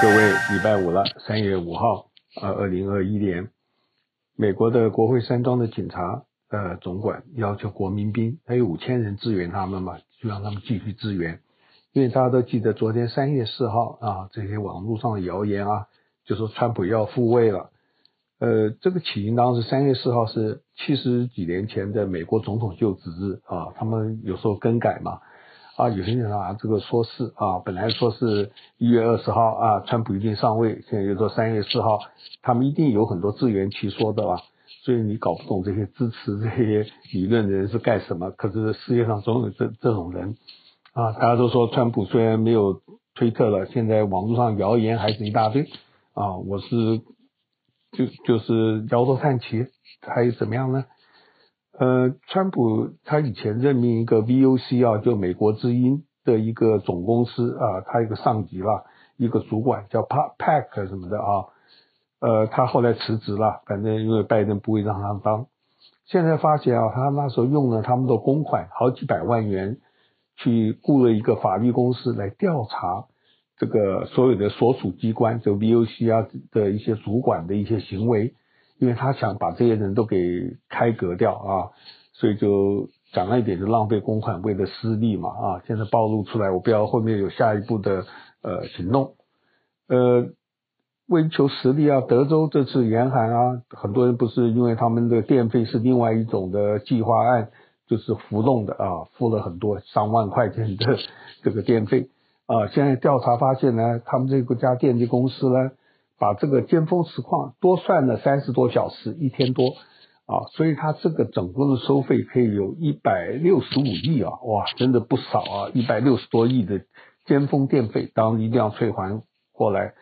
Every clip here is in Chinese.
各位，礼拜五了，三月五号，呃，二零二一年，美国的国会山庄的警察呃总管要求国民兵，还有五千人支援他们嘛，就让他们继续支援，因为大家都记得昨天三月四号啊，这些网络上的谣言啊，就说川普要复位了，呃，这个起因当时三月四号是七十几年前的美国总统就职日啊，他们有时候更改嘛。啊，有些人啊，这个说是啊，本来说是一月二十号啊，川普一定上位，现在又说三月四号，他们一定有很多自圆其说的吧？所以你搞不懂这些支持这些理论的人是干什么？可是世界上总有这这种人啊，大家都说川普虽然没有推特了，现在网络上谣言还是一大堆啊，我是就就是摇头叹气，还有怎么样呢？呃，川普他以前任命一个 VOC 啊，就美国之音的一个总公司啊，他一个上级啦，一个主管叫 Pack 什么的啊，呃，他后来辞职了，反正因为拜登不会让他当。现在发现啊，他那时候用了他们的公款好几百万元，去雇了一个法律公司来调查这个所有的所属机关，就 VOC 啊的一些主管的一些行为。因为他想把这些人都给开革掉啊，所以就讲了一点，就浪费公款为了私利嘛啊。现在暴露出来，我不知道后面有下一步的呃行动。呃，为求实力啊，德州这次严寒啊，很多人不是因为他们的电费是另外一种的计划案，就是浮动的啊，付了很多上万块钱的 这个电费啊。现在调查发现呢，他们这个家电力公司呢。把这个尖峰实况多算了三十多小时，一天多啊，所以它这个总共的收费可以有一百六十五亿啊，哇，真的不少啊，一百六十多亿的尖峰电费，当然一定要退还过来。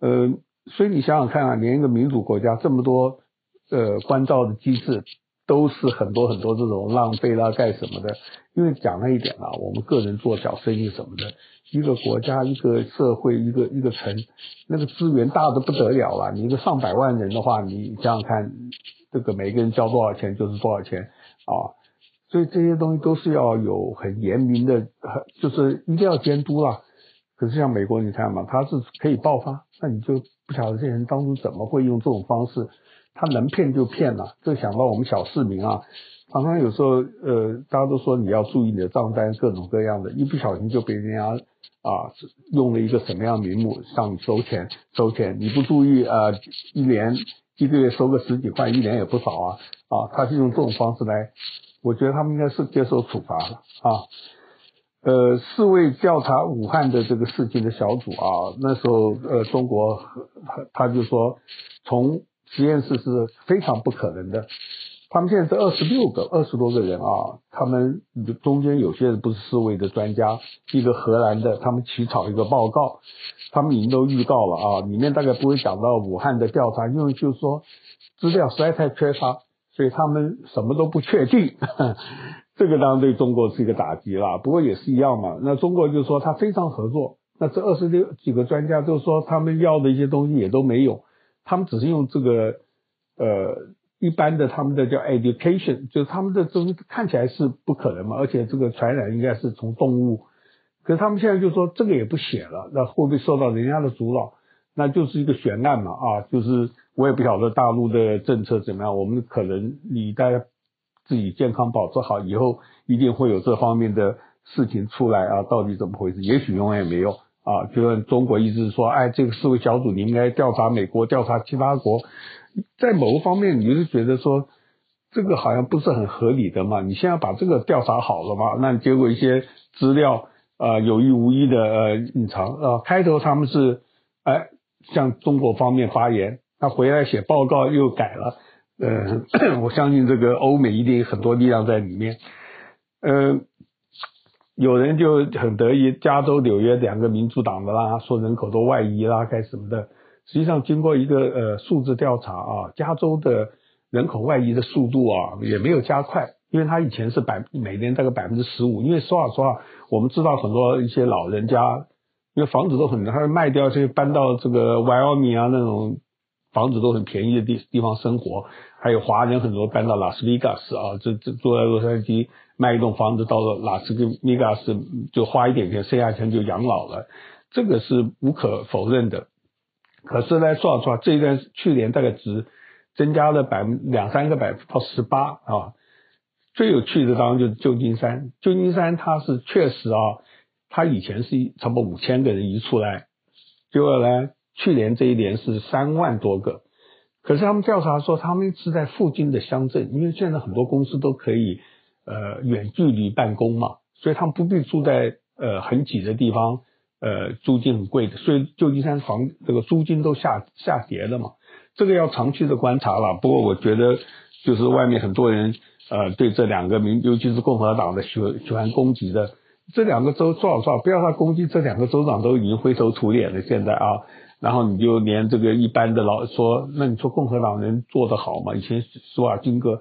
呃，所以你想想看啊，连一个民主国家这么多呃关照的机制，都是很多很多这种浪费啦干什么的？因为讲了一点啊，我们个人做小生意什么的。一个国家、一个社会、一个一个城，那个资源大得不得了了。你一个上百万人的话，你想想看，这个每个人交多少钱就是多少钱啊。所以这些东西都是要有很严明的，就是一定要监督啦。可是像美国，你看嘛，它是可以爆发，那你就不晓得这些人当初怎么会用这种方式，他能骗就骗了。就想到我们小市民啊。常常有时候，呃，大家都说你要注意你的账单，各种各样的，一不小心就被人家啊用了一个什么样名目向你收钱，收钱，你不注意啊，一年一个月收个十几块，一年也不少啊，啊，他是用这种方式来，我觉得他们应该是接受处罚了啊。呃，世卫调查武汉的这个事情的小组啊，那时候呃，中国他就说，从实验室是非常不可能的。他们现在是二十六个、二十多个人啊，他们中间有些人不是世卫的专家，一个荷兰的，他们起草一个报告，他们已经都预告了啊，里面大概不会讲到武汉的调查，因为就是说资料实在太缺乏，所以他们什么都不确定。这个当然对中国是一个打击啦，不过也是一样嘛。那中国就是说他非常合作，那这二十六几个专家就是说他们要的一些东西也都没有，他们只是用这个呃。一般的他们的叫 education，就是他们的东西看起来是不可能嘛，而且这个传染应该是从动物，可是他们现在就说这个也不写了，那会不会受到人家的阻挠？那就是一个悬案嘛啊，就是我也不晓得大陆的政策怎么样，我们可能你大家自己健康保持好以后，一定会有这方面的事情出来啊，到底怎么回事？也许永远没有啊，就像中国一直说，哎，这个世卫小组你应该调查美国，调查其他国。在某个方面，你就是觉得说这个好像不是很合理的嘛？你现在把这个调查好了嘛？那结果一些资料啊、呃、有意无意的呃隐藏啊、呃，开头他们是哎向中国方面发言，他回来写报告又改了，呃，我相信这个欧美一定有很多力量在里面，呃，有人就很得意，加州、纽约两个民主党的啦，说人口都外移啦，干什么的。实际上，经过一个呃数字调查啊，加州的人口外移的速度啊也没有加快，因为它以前是百每年大概百分之十五。因为说老实话，我们知道很多一些老人家，因为房子都很，他会卖掉，就搬到这个 Wyoming 啊那种房子都很便宜的地地方生活。还有华人很多搬到拉斯维加斯啊，这这住在洛杉矶卖一栋房子到了拉斯维加斯就花一点钱，剩下钱就养老了，这个是无可否认的。可是呢，说实话，这一段去年大概只增加了百分两三个百分到十八啊。最有趣的当然就是旧金山，旧金山它是确实啊，它以前是一差不多五千个人移出来，结果呢，去年这一年是三万多个。可是他们调查说，他们是在附近的乡镇，因为现在很多公司都可以呃远距离办公嘛，所以他们不必住在呃很挤的地方，呃租金很贵的，所以旧金山房这个租金都下下跌了嘛。这个要长期的观察了。不过我觉得，就是外面很多人呃对这两个民，尤其是共和党的喜欢喜欢攻击的这两个州，多少多少，不要他攻击这两个州长都已经灰头土脸了，现在啊。然后你就连这个一般的老说，那你说共和党人做得好吗？以前施瓦金格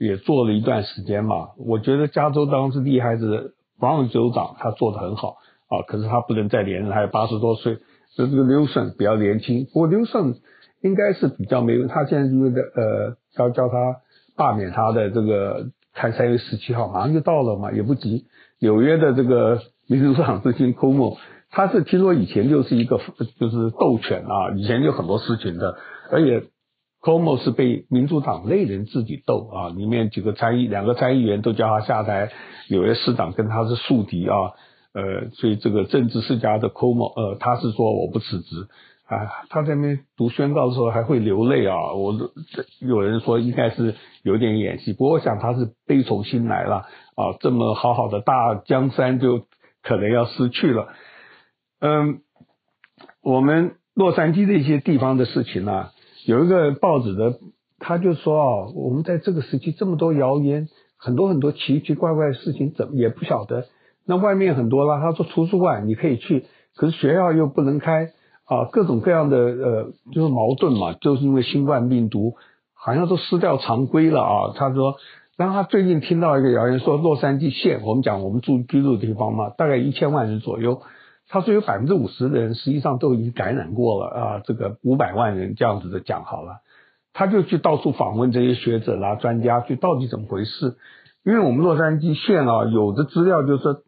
也做了一段时间嘛。我觉得加州当时厉害是 Brown 州长，他做得很好啊，可是他不能再连任，他有八十多岁。所以这个纽森比较年轻，不过纽森应该是比较没有，他现在因为的呃要叫他罢免他的这个，看三月十七号马上就到了嘛，也不急。纽约的这个民主党之星 Cuomo 他是听说以前就是一个就是斗犬啊，以前就很多事情的，而且 c o m o 是被民主党内人自己斗啊，里面几个参议两个参议员都叫他下台，纽约市长跟他是宿敌啊，呃，所以这个政治世家的 c o m o 呃，他是说我不辞职啊，他在那边读宣告的时候还会流泪啊，我有人说应该是有点演戏，不过我想他是悲从心来了啊，这么好好的大江山就可能要失去了。嗯，我们洛杉矶的一些地方的事情啊，有一个报纸的，他就说啊，我们在这个时期这么多谣言，很多很多奇奇怪怪的事情，怎么也不晓得。那外面很多啦，他说图书馆你可以去，可是学校又不能开啊，各种各样的呃，就是矛盾嘛，就是因为新冠病毒好像都失掉常规了啊。他说，然后他最近听到一个谣言说，洛杉矶县，我们讲我们住居住的地方嘛，大概一千万人左右。他说有百分之五十的人实际上都已经感染过了啊，这个五百万人这样子的讲好了，他就去到处访问这些学者啦、专家，去到底怎么回事？因为我们洛杉矶县啊，有的资料就是说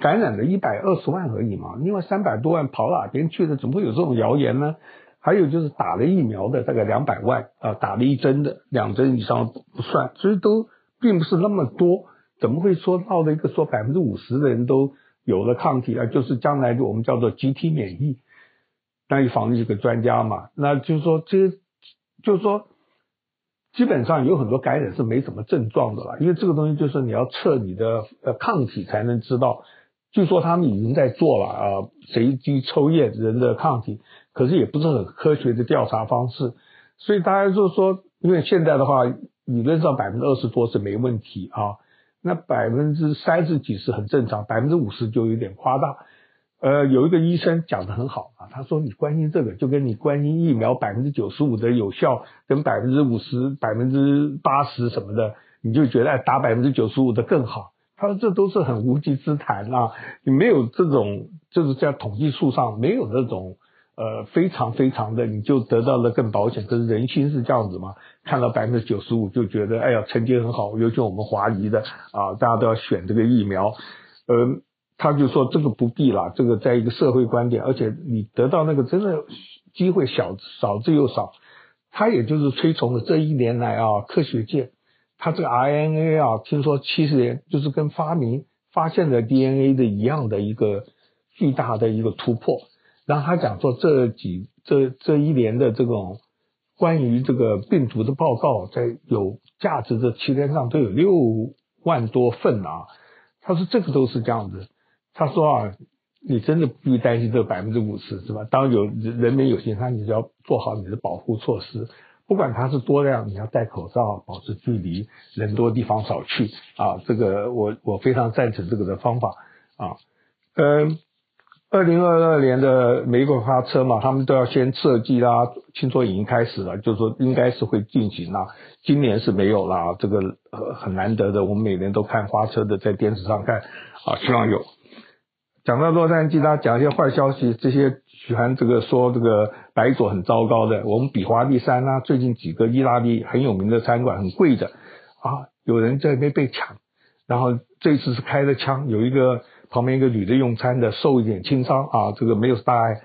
感染了一百二十万而已嘛，另外三百多万跑哪边去了？怎么会有这种谣言呢？还有就是打了疫苗的大概两百万啊，打了一针的两针以上不算，所以都并不是那么多，怎么会说到了一个说百分之五十的人都？有了抗体啊，就是将来就我们叫做集体免疫。那一防疫这个专家嘛，那就是说，这就是说，基本上有很多感染是没什么症状的了，因为这个东西就是你要测你的呃抗体才能知道。据说他们已经在做了啊，随机抽验人的抗体，可是也不是很科学的调查方式。所以大家就是说，因为现在的话，理论上百分之二十多是没问题啊。那百分之三十几是很正常，百分之五十就有点夸大。呃，有一个医生讲得很好啊，他说你关心这个，就跟你关心疫苗百分之九十五的有效，跟百分之五十、百分之八十什么的，你就觉得打百分之九十五的更好。他说这都是很无稽之谈啊，你没有这种，就是在统计数上没有那种。呃，非常非常的，你就得到了更保险。可是人心是这样子嘛？看到百分之九十五就觉得，哎呀，成绩很好。尤其我们华裔的啊，大家都要选这个疫苗。呃，他就说这个不必了，这个在一个社会观点，而且你得到那个真的机会小少之又少。他也就是推崇了这一年来啊，科学界他这个 RNA 啊，听说七十年就是跟发明发现了 DNA 的一样的一个巨大的一个突破。然后他讲说，这几这这一年的这种关于这个病毒的报告，在有价值的期刊上都有六万多份啊。他说这个都是这样子。他说啊，你真的不必担心这百分之五十是吧？当有人民有健康，你就要做好你的保护措施，不管它是多量，你要戴口罩，保持距离，人多地方少去啊。这个我我非常赞成这个的方法啊，嗯。二零二二年的美国发车嘛，他们都要先设计啦，听说已经开始了，就是说应该是会进行啦。今年是没有啦，这个呃很难得的，我们每年都看花车的，在电视上看啊，希望有。讲到洛杉矶，他讲一些坏消息，这些喜欢这个说这个白左很糟糕的，我们比华利山啊，最近几个意大利很有名的餐馆很贵的啊，有人在那边被抢。然后这次是开了枪，有一个旁边一个女的用餐的受一点轻伤啊，这个没有大碍。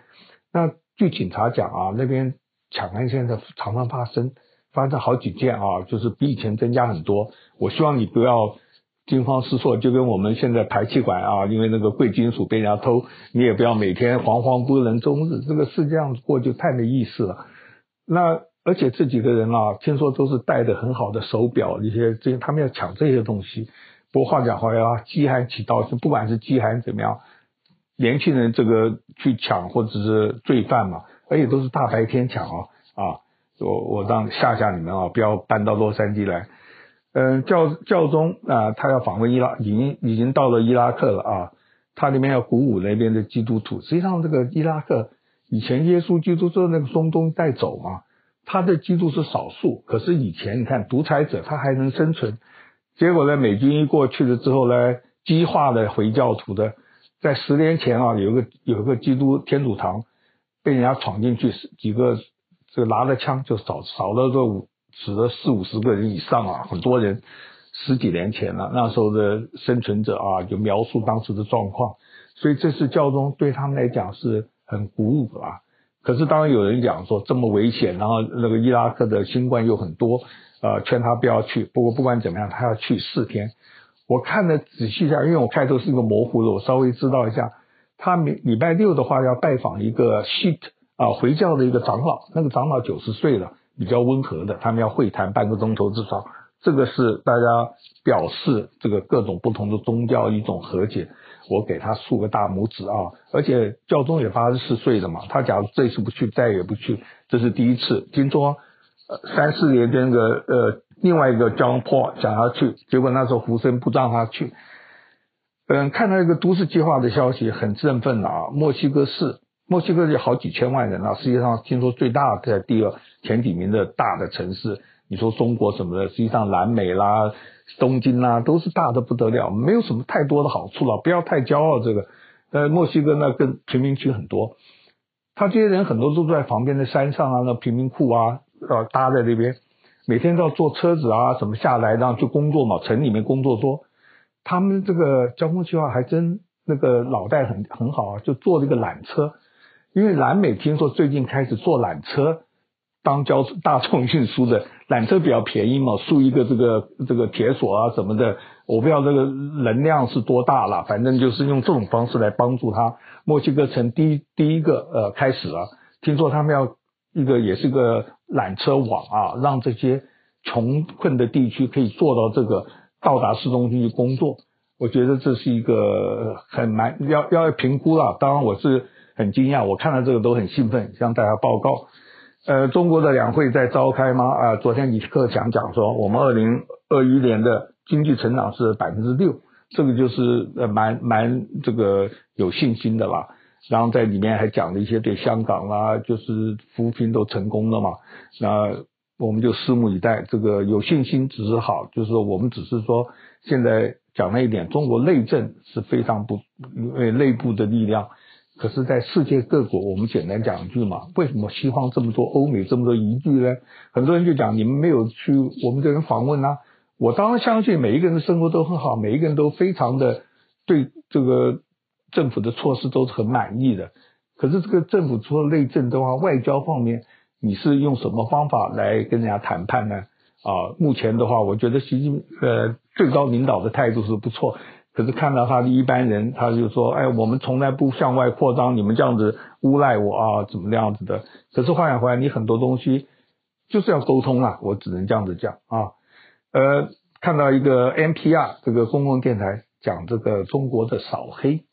那据警察讲啊，那边抢案现在常常发生，发生好几件啊，就是比以前增加很多。我希望你不要惊慌失措，就跟我们现在排气管啊，因为那个贵金属被人家偷，你也不要每天惶惶不能终日，这个是这样过就太没意思了。那而且这几个人啊，听说都是戴的很好的手表，一些这些他们要抢这些东西。不过话讲回来啊，饥寒起盗，是不管是饥寒怎么样，年轻人这个去抢或者是罪犯嘛，而且都是大白天抢啊啊！我我让吓吓你们啊，不要搬到洛杉矶来。嗯，教教宗啊，他要访问伊拉，已经已经到了伊拉克了啊，他那边要鼓舞那边的基督徒。实际上，这个伊拉克以前耶稣基督是那个中东带走嘛，他的基督是少数，可是以前你看独裁者他还能生存。结果呢，美军一过去了之后呢，激化了回教徒的，在十年前啊，有一个有一个基督天主堂被人家闯进去，几个这个拿着枪就扫扫了这五死了四五十个人以上啊，很多人。十几年前了，那时候的生存者啊，就描述当时的状况，所以这次教宗对他们来讲是很鼓舞啊。可是当然有人讲说这么危险，然后那个伊拉克的新冠又很多。呃，劝他不要去。不过不管怎么样，他要去四天。我看了仔细一下，因为我开头是一个模糊的，我稍微知道一下。他每礼拜六的话要拜访一个 shia 啊回教的一个长老，那个长老九十岁了，比较温和的，他们要会谈半个钟头至少。这个是大家表示这个各种不同的宗教一种和解。我给他竖个大拇指啊！而且教宗也八十四岁了嘛，他假如这次不去，再也不去，这是第一次。听说。呃，三四年前那个呃，另外一个 John Paul 想要去，结果那时候福森不让他去。嗯，看到一个都市计划的消息，很振奋啊！墨西哥市，墨西哥有好几千万人啊，世界上听说最大的第二前几名的大的城市，你说中国什么的，实际上南美啦、东京啦，都是大的不得了，没有什么太多的好处了，不要太骄傲这个。呃，墨西哥那跟贫民区很多，他这些人很多都住在旁边的山上啊，那贫民窟啊。呃，搭在那边，每天都要坐车子啊，什么下来，然后去工作嘛。城里面工作多，他们这个交通计划还真那个脑袋很很好啊，就坐这个缆车。因为南美听说最近开始坐缆车当交大众运输的缆车比较便宜嘛，竖一个这个这个铁索啊什么的，我不知道这个能量是多大了，反正就是用这种方式来帮助他。墨西哥城第一第一个呃开始了，听说他们要。一个也是个缆车网啊，让这些穷困的地区可以做到这个到达市中心去工作。我觉得这是一个很蛮要要评估了。当然我是很惊讶，我看到这个都很兴奋，向大家报告。呃，中国的两会在召开吗？啊、昨天李克强讲说，我们二零二一年的经济成长是百分之六，这个就是呃蛮蛮这个有信心的啦。然后在里面还讲了一些对香港啦，就是扶贫都成功了嘛。那我们就拭目以待。这个有信心只是好，就是说我们只是说现在讲了一点，中国内政是非常不，因为内部的力量。可是，在世界各国，我们简单讲一句嘛，为什么西方这么多欧美这么多宜居呢？很多人就讲你们没有去我们这边访问啊。我当然相信每一个人的生活都很好，每一个人都非常的对这个。政府的措施都是很满意的，可是这个政府除了内政的话，外交方面你是用什么方法来跟人家谈判呢？啊，目前的话，我觉得习近平呃最高领导的态度是不错，可是看到他的一般人，他就说，哎，我们从来不向外扩张，你们这样子诬赖我啊，怎么样子的？可是话讲回来，你很多东西就是要沟通啊，我只能这样子讲啊。呃，看到一个 NPR 这个公共电台讲这个中国的扫黑。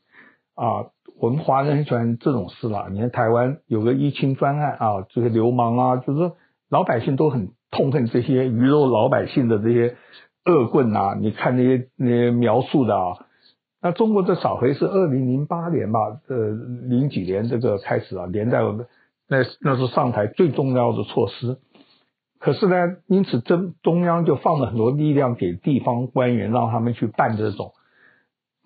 啊，我们华人很喜欢这种事啦。你看台湾有个疫情专案啊，这些流氓啊，就是老百姓都很痛恨这些鱼肉老百姓的这些恶棍啊。你看那些那些描述的啊，那中国的扫黑是二零零八年吧，呃，零几年这个开始啊，连在我们那那是上台最重要的措施。可是呢，因此中中央就放了很多力量给地方官员，让他们去办这种。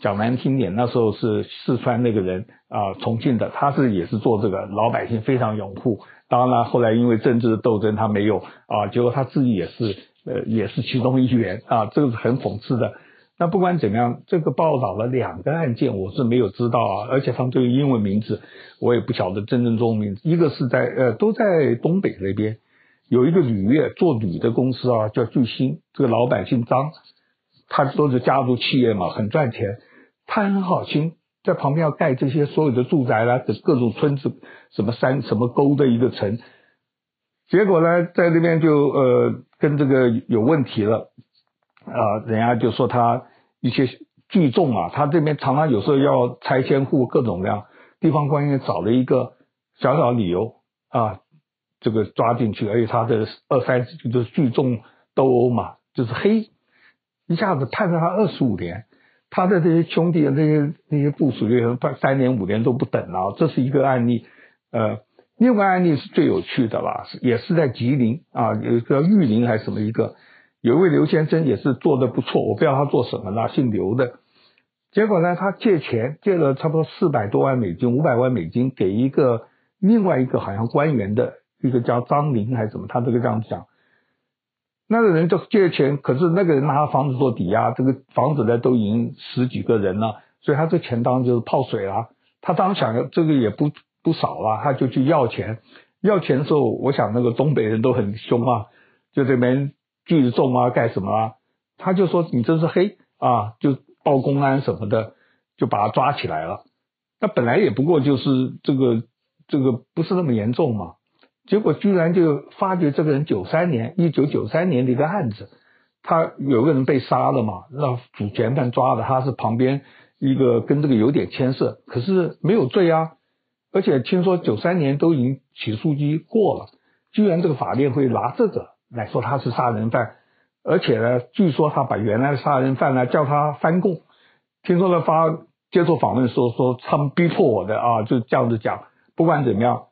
讲难听点，那时候是四川那个人啊，重庆的，他是也是做这个，老百姓非常拥护。当然了，后来因为政治斗争，他没有啊，结果他自己也是呃，也是其中一员啊，这个是很讽刺的。那不管怎么样，这个报道了两个案件，我是没有知道啊，而且他们都有英文名字，我也不晓得真正中文名字。一个是在呃，都在东北那边，有一个铝业做铝的公司啊，叫聚鑫，这个老板姓张，他都是家族企业嘛，很赚钱，他很好心，在旁边要盖这些所有的住宅啦，各种村子，什么山什么沟的一个城，结果呢，在那边就呃跟这个有问题了。啊，人家就说他一些聚众啊，他这边常常有时候要拆迁户，各种各样，地方官员找了一个小小理由啊，这个抓进去，而且他的二三十就是聚众斗殴嘛，就是黑，一下子判了他二十五年，他的这些兄弟、那些那些部属就判三年五年都不等了，这是一个案例。呃，另外案例是最有趣的啦，也是在吉林啊，有一个玉林还是什么一个。有一位刘先生也是做的不错，我不知道他做什么呢，姓刘的。结果呢，他借钱借了差不多四百多万美金，五百万美金给一个另外一个好像官员的一个叫张林还是什么，他这个这样讲。那个人就借钱，可是那个人拿房子做抵押，这个房子呢都已经十几个人了，所以他这钱当然就是泡水了。他当然想要这个也不不少了，他就去要钱。要钱的时候，我想那个东北人都很凶啊，就这边。聚众啊，干什么啊？他就说你这是黑啊，就报公安什么的，就把他抓起来了。那本来也不过就是这个这个不是那么严重嘛，结果居然就发觉这个人九三年一九九三年的一个案子，他有个人被杀了嘛，让主嫌犯抓的，他是旁边一个跟这个有点牵涉，可是没有罪啊，而且听说九三年都已经起诉期过了，居然这个法院会拿这个。来说他是杀人犯，而且呢，据说他把原来的杀人犯呢叫他翻供。听说他发接受访问说说他们逼迫我的啊，就这样子讲。不管怎么样，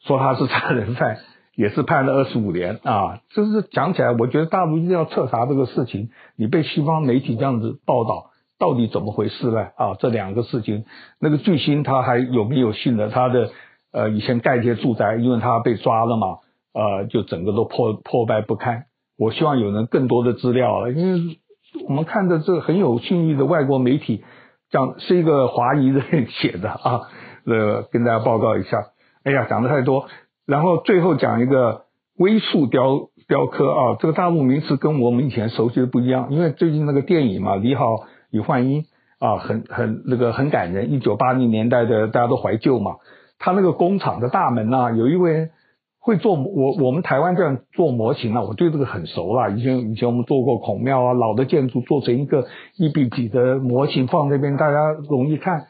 说他是杀人犯，也是判了二十五年啊。就是讲起来，我觉得大陆一定要彻查这个事情。你被西方媒体这样子报道，到底怎么回事呢？啊，这两个事情，那个巨星他还有没有信的？他的呃以前盖一些住宅，因为他被抓了嘛。呃，就整个都破破败不堪。我希望有人更多的资料了，因为我们看的这很有信誉的外国媒体，讲是一个华裔人写的啊，呃，跟大家报告一下。哎呀，讲的太多，然后最后讲一个微塑雕雕刻啊，这个大陆名词跟我们以前熟悉的不一样，因为最近那个电影嘛，《你好，李焕英》啊，很很那个很感人，一九八零年代的大家都怀旧嘛，他那个工厂的大门呐，有一位。会做我我们台湾这样做模型啊，我对这个很熟了。以前以前我们做过孔庙啊，老的建筑做成一个一比几的模型放那边，大家容易看。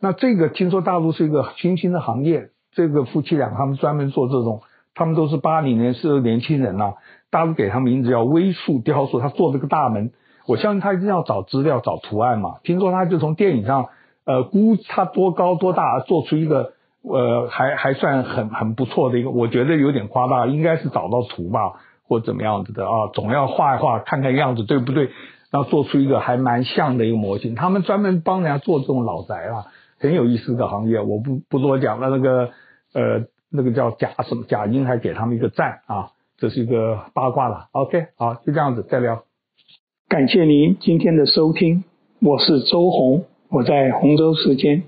那这个听说大陆是一个新兴的行业，这个夫妻俩他们专门做这种，他们都是八零年是年轻人呐、啊。大陆给他名字叫微塑雕塑，他做这个大门，我相信他一定要找资料找图案嘛。听说他就从电影上，呃，估他多高多大，做出一个。呃，还还算很很不错的一个，我觉得有点夸大，应该是找到图吧，或怎么样子的啊，总要画一画，看看样子对不对，然后做出一个还蛮像的一个模型。他们专门帮人家做这种老宅啊，很有意思的行业，我不不多讲了。那个呃，那个叫贾什么贾英还给他们一个赞啊，这是一个八卦了。OK，好，就这样子再聊。感谢您今天的收听，我是周红，我在洪州时间。